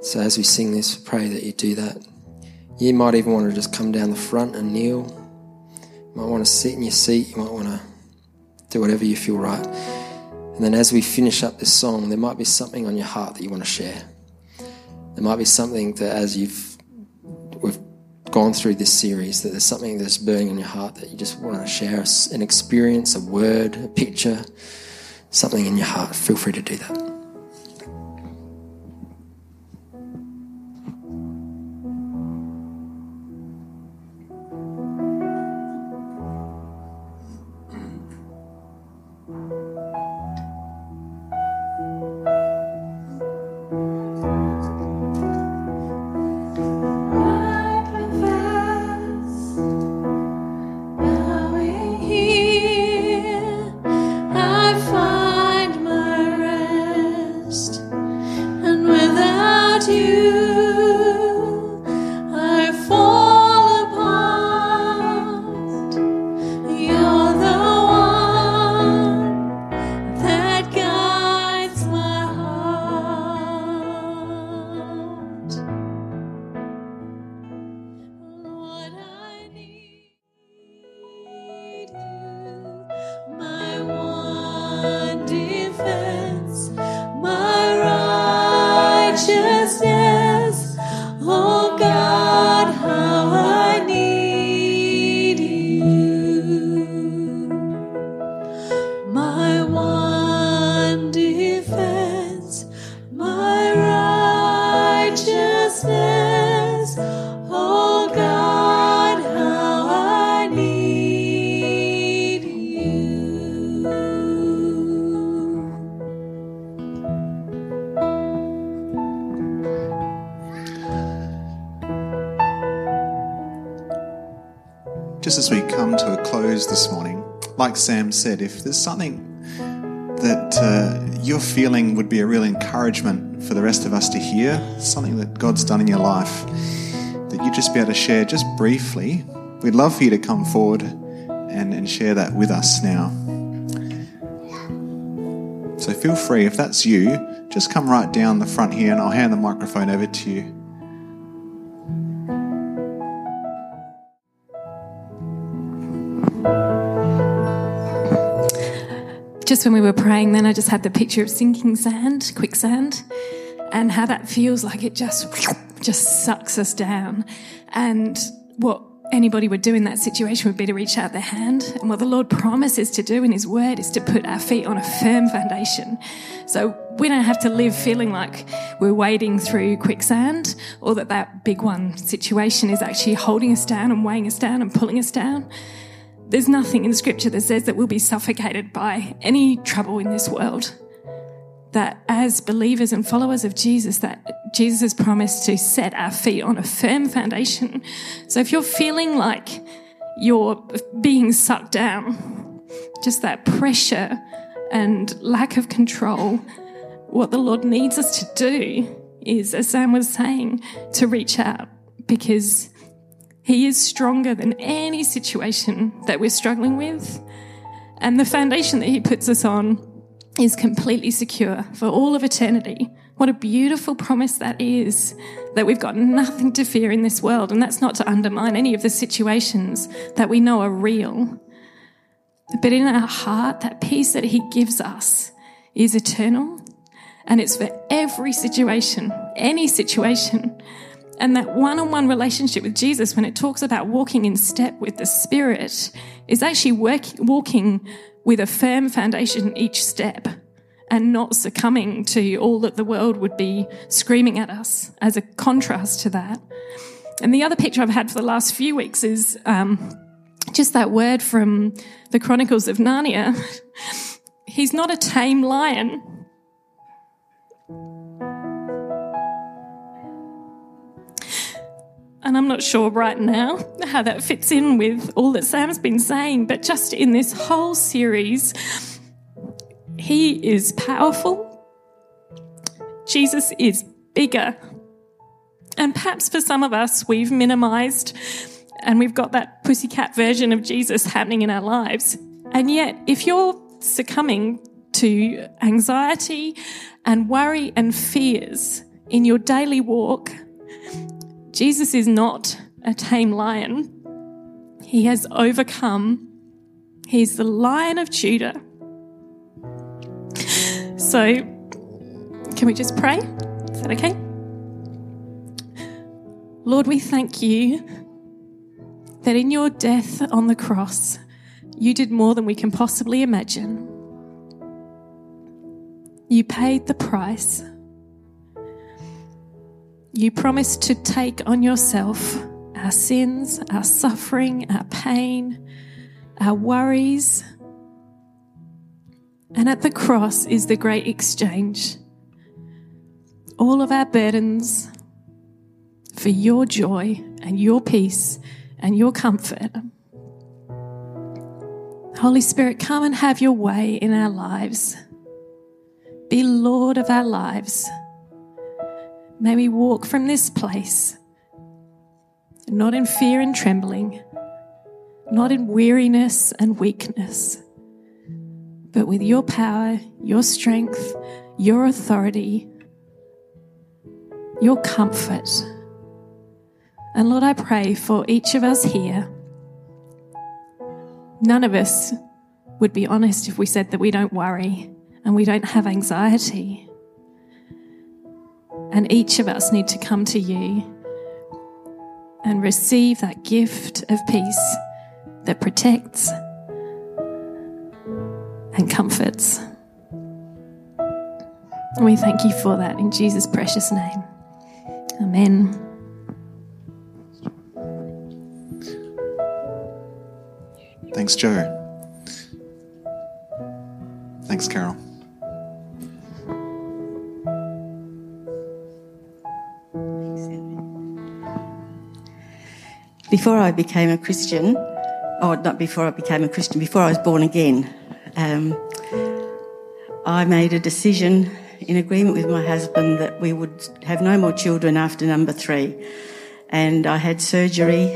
So as we sing this, pray that you do that. You might even want to just come down the front and kneel. You might want to sit in your seat. You might want to do whatever you feel right. And then as we finish up this song, there might be something on your heart that you want to share. There might be something that as you've gone through this series that there's something that's burning in your heart that you just want to share an experience, a word, a picture, something in your heart, feel free to do that. Like Sam said, if there's something that uh, you're feeling would be a real encouragement for the rest of us to hear, something that God's done in your life, that you'd just be able to share just briefly, we'd love for you to come forward and, and share that with us now. So feel free, if that's you, just come right down the front here and I'll hand the microphone over to you. Just when we were praying, then I just had the picture of sinking sand, quicksand. and how that feels like it just just sucks us down. And what anybody would do in that situation would be to reach out their hand. And what the Lord promises to do in His Word is to put our feet on a firm foundation. So we don't have to live feeling like we're wading through quicksand or that that big one situation is actually holding us down and weighing us down and pulling us down. There's nothing in Scripture that says that we'll be suffocated by any trouble in this world that as believers and followers of Jesus, that Jesus has promised to set our feet on a firm foundation. So if you're feeling like you're being sucked down, just that pressure and lack of control, what the Lord needs us to do is, as Sam was saying, to reach out because He is stronger than any situation that we're struggling with. And the foundation that He puts us on is completely secure for all of eternity. What a beautiful promise that is that we've got nothing to fear in this world. And that's not to undermine any of the situations that we know are real. But in our heart, that peace that He gives us is eternal and it's for every situation, any situation. And that one on one relationship with Jesus, when it talks about walking in step with the Spirit, is actually work, walking with a firm foundation each step and not succumbing to all that the world would be screaming at us as a contrast to that. And the other picture I've had for the last few weeks is um, just that word from the Chronicles of Narnia. He's not a tame lion. And I'm not sure right now how that fits in with all that Sam's been saying, but just in this whole series, he is powerful. Jesus is bigger. And perhaps for some of us, we've minimized and we've got that pussycat version of Jesus happening in our lives. And yet, if you're succumbing to anxiety and worry and fears in your daily walk, Jesus is not a tame lion. He has overcome. He's the lion of Judah. So, can we just pray? Is that okay? Lord, we thank you that in your death on the cross, you did more than we can possibly imagine. You paid the price you promised to take on yourself our sins, our suffering, our pain, our worries. And at the cross is the great exchange. All of our burdens for your joy and your peace and your comfort. Holy Spirit, come and have your way in our lives. Be Lord of our lives. May we walk from this place not in fear and trembling, not in weariness and weakness, but with your power, your strength, your authority, your comfort. And Lord, I pray for each of us here. None of us would be honest if we said that we don't worry and we don't have anxiety. And each of us need to come to you and receive that gift of peace that protects and comforts. And we thank you for that in Jesus' precious name. Amen. Thanks, Joe. Thanks, Carol. Before I became a Christian, or not before I became a Christian, before I was born again, um, I made a decision in agreement with my husband that we would have no more children after number three. And I had surgery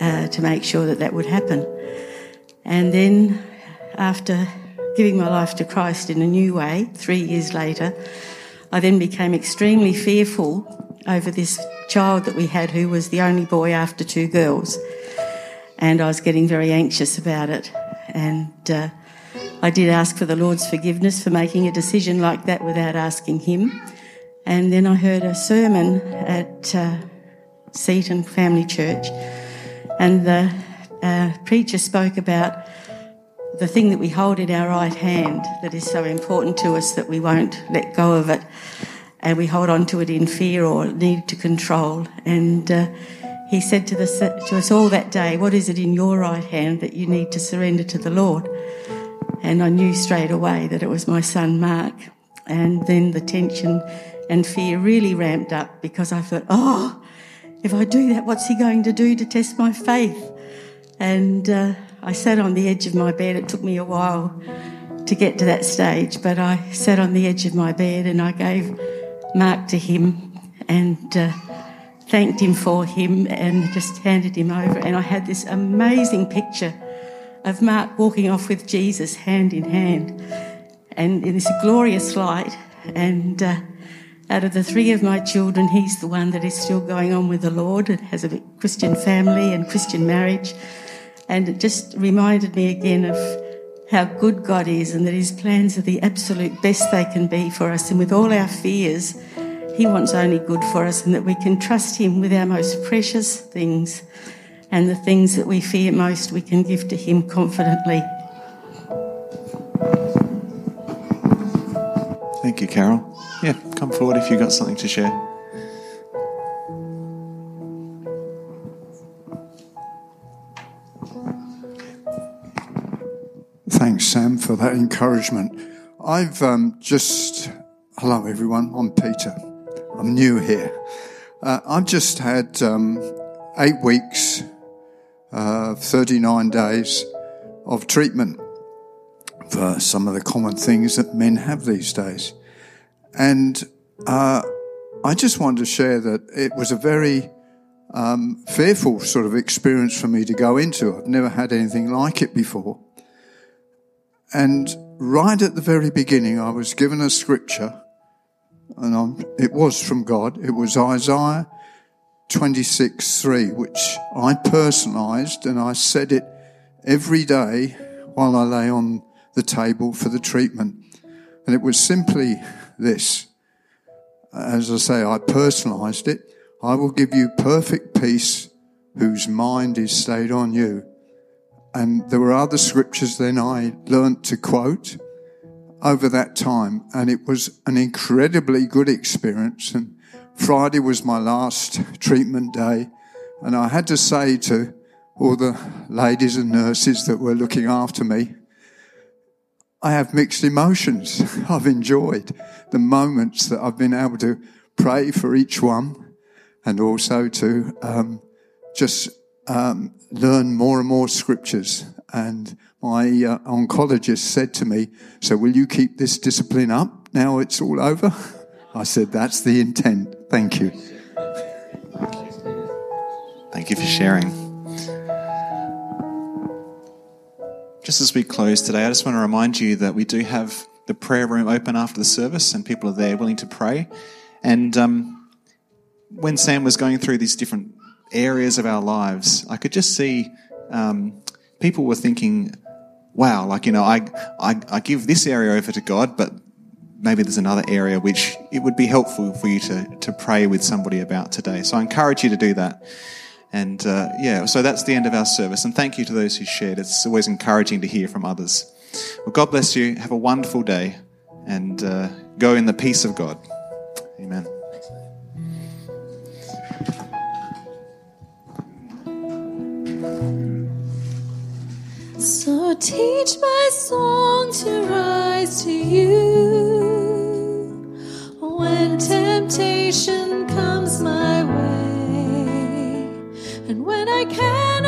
uh, to make sure that that would happen. And then, after giving my life to Christ in a new way, three years later, I then became extremely fearful over this child that we had who was the only boy after two girls. And I was getting very anxious about it. And uh, I did ask for the Lord's forgiveness for making a decision like that without asking Him. And then I heard a sermon at uh, Seaton Family Church, and the uh, preacher spoke about the thing that we hold in our right hand that is so important to us that we won't let go of it and we hold on to it in fear or need to control. And uh, he said to, the, to us all that day, What is it in your right hand that you need to surrender to the Lord? And I knew straight away that it was my son Mark. And then the tension and fear really ramped up because I thought, Oh, if I do that, what's he going to do to test my faith? And uh, I sat on the edge of my bed. It took me a while to get to that stage, but I sat on the edge of my bed and I gave Mark to him and uh, thanked him for him and just handed him over. And I had this amazing picture of Mark walking off with Jesus hand in hand and in this glorious light. And uh, out of the three of my children, he's the one that is still going on with the Lord and has a Christian family and Christian marriage. And it just reminded me again of how good God is and that His plans are the absolute best they can be for us. And with all our fears, He wants only good for us and that we can trust Him with our most precious things. And the things that we fear most, we can give to Him confidently. Thank you, Carol. Yeah, come forward if you've got something to share. Thanks, Sam, for that encouragement. I've um, just, hello everyone, I'm Peter. I'm new here. Uh, I've just had um, eight weeks, uh, 39 days of treatment for some of the common things that men have these days. And uh, I just wanted to share that it was a very um, fearful sort of experience for me to go into. I've never had anything like it before. And right at the very beginning, I was given a scripture, and I'm, it was from God. It was Isaiah 26 3, which I personalized and I said it every day while I lay on the table for the treatment. And it was simply this. As I say, I personalized it. I will give you perfect peace whose mind is stayed on you. And there were other scriptures then I learnt to quote over that time. And it was an incredibly good experience. And Friday was my last treatment day. And I had to say to all the ladies and nurses that were looking after me, I have mixed emotions. I've enjoyed the moments that I've been able to pray for each one and also to um, just um, learn more and more scriptures. And my uh, oncologist said to me, So, will you keep this discipline up now it's all over? I said, That's the intent. Thank you. Thank you for sharing. Just as we close today, I just want to remind you that we do have the prayer room open after the service, and people are there willing to pray. And um, when Sam was going through these different areas of our lives, I could just see um, people were thinking, wow, like, you know, I, I, I give this area over to God, but maybe there's another area which it would be helpful for you to, to pray with somebody about today. So I encourage you to do that. And uh, yeah, so that's the end of our service. And thank you to those who shared. It's always encouraging to hear from others. Well, God bless you. Have a wonderful day and uh, go in the peace of God. Amen. So teach my song to rise to you. When temptation comes my way and when I can't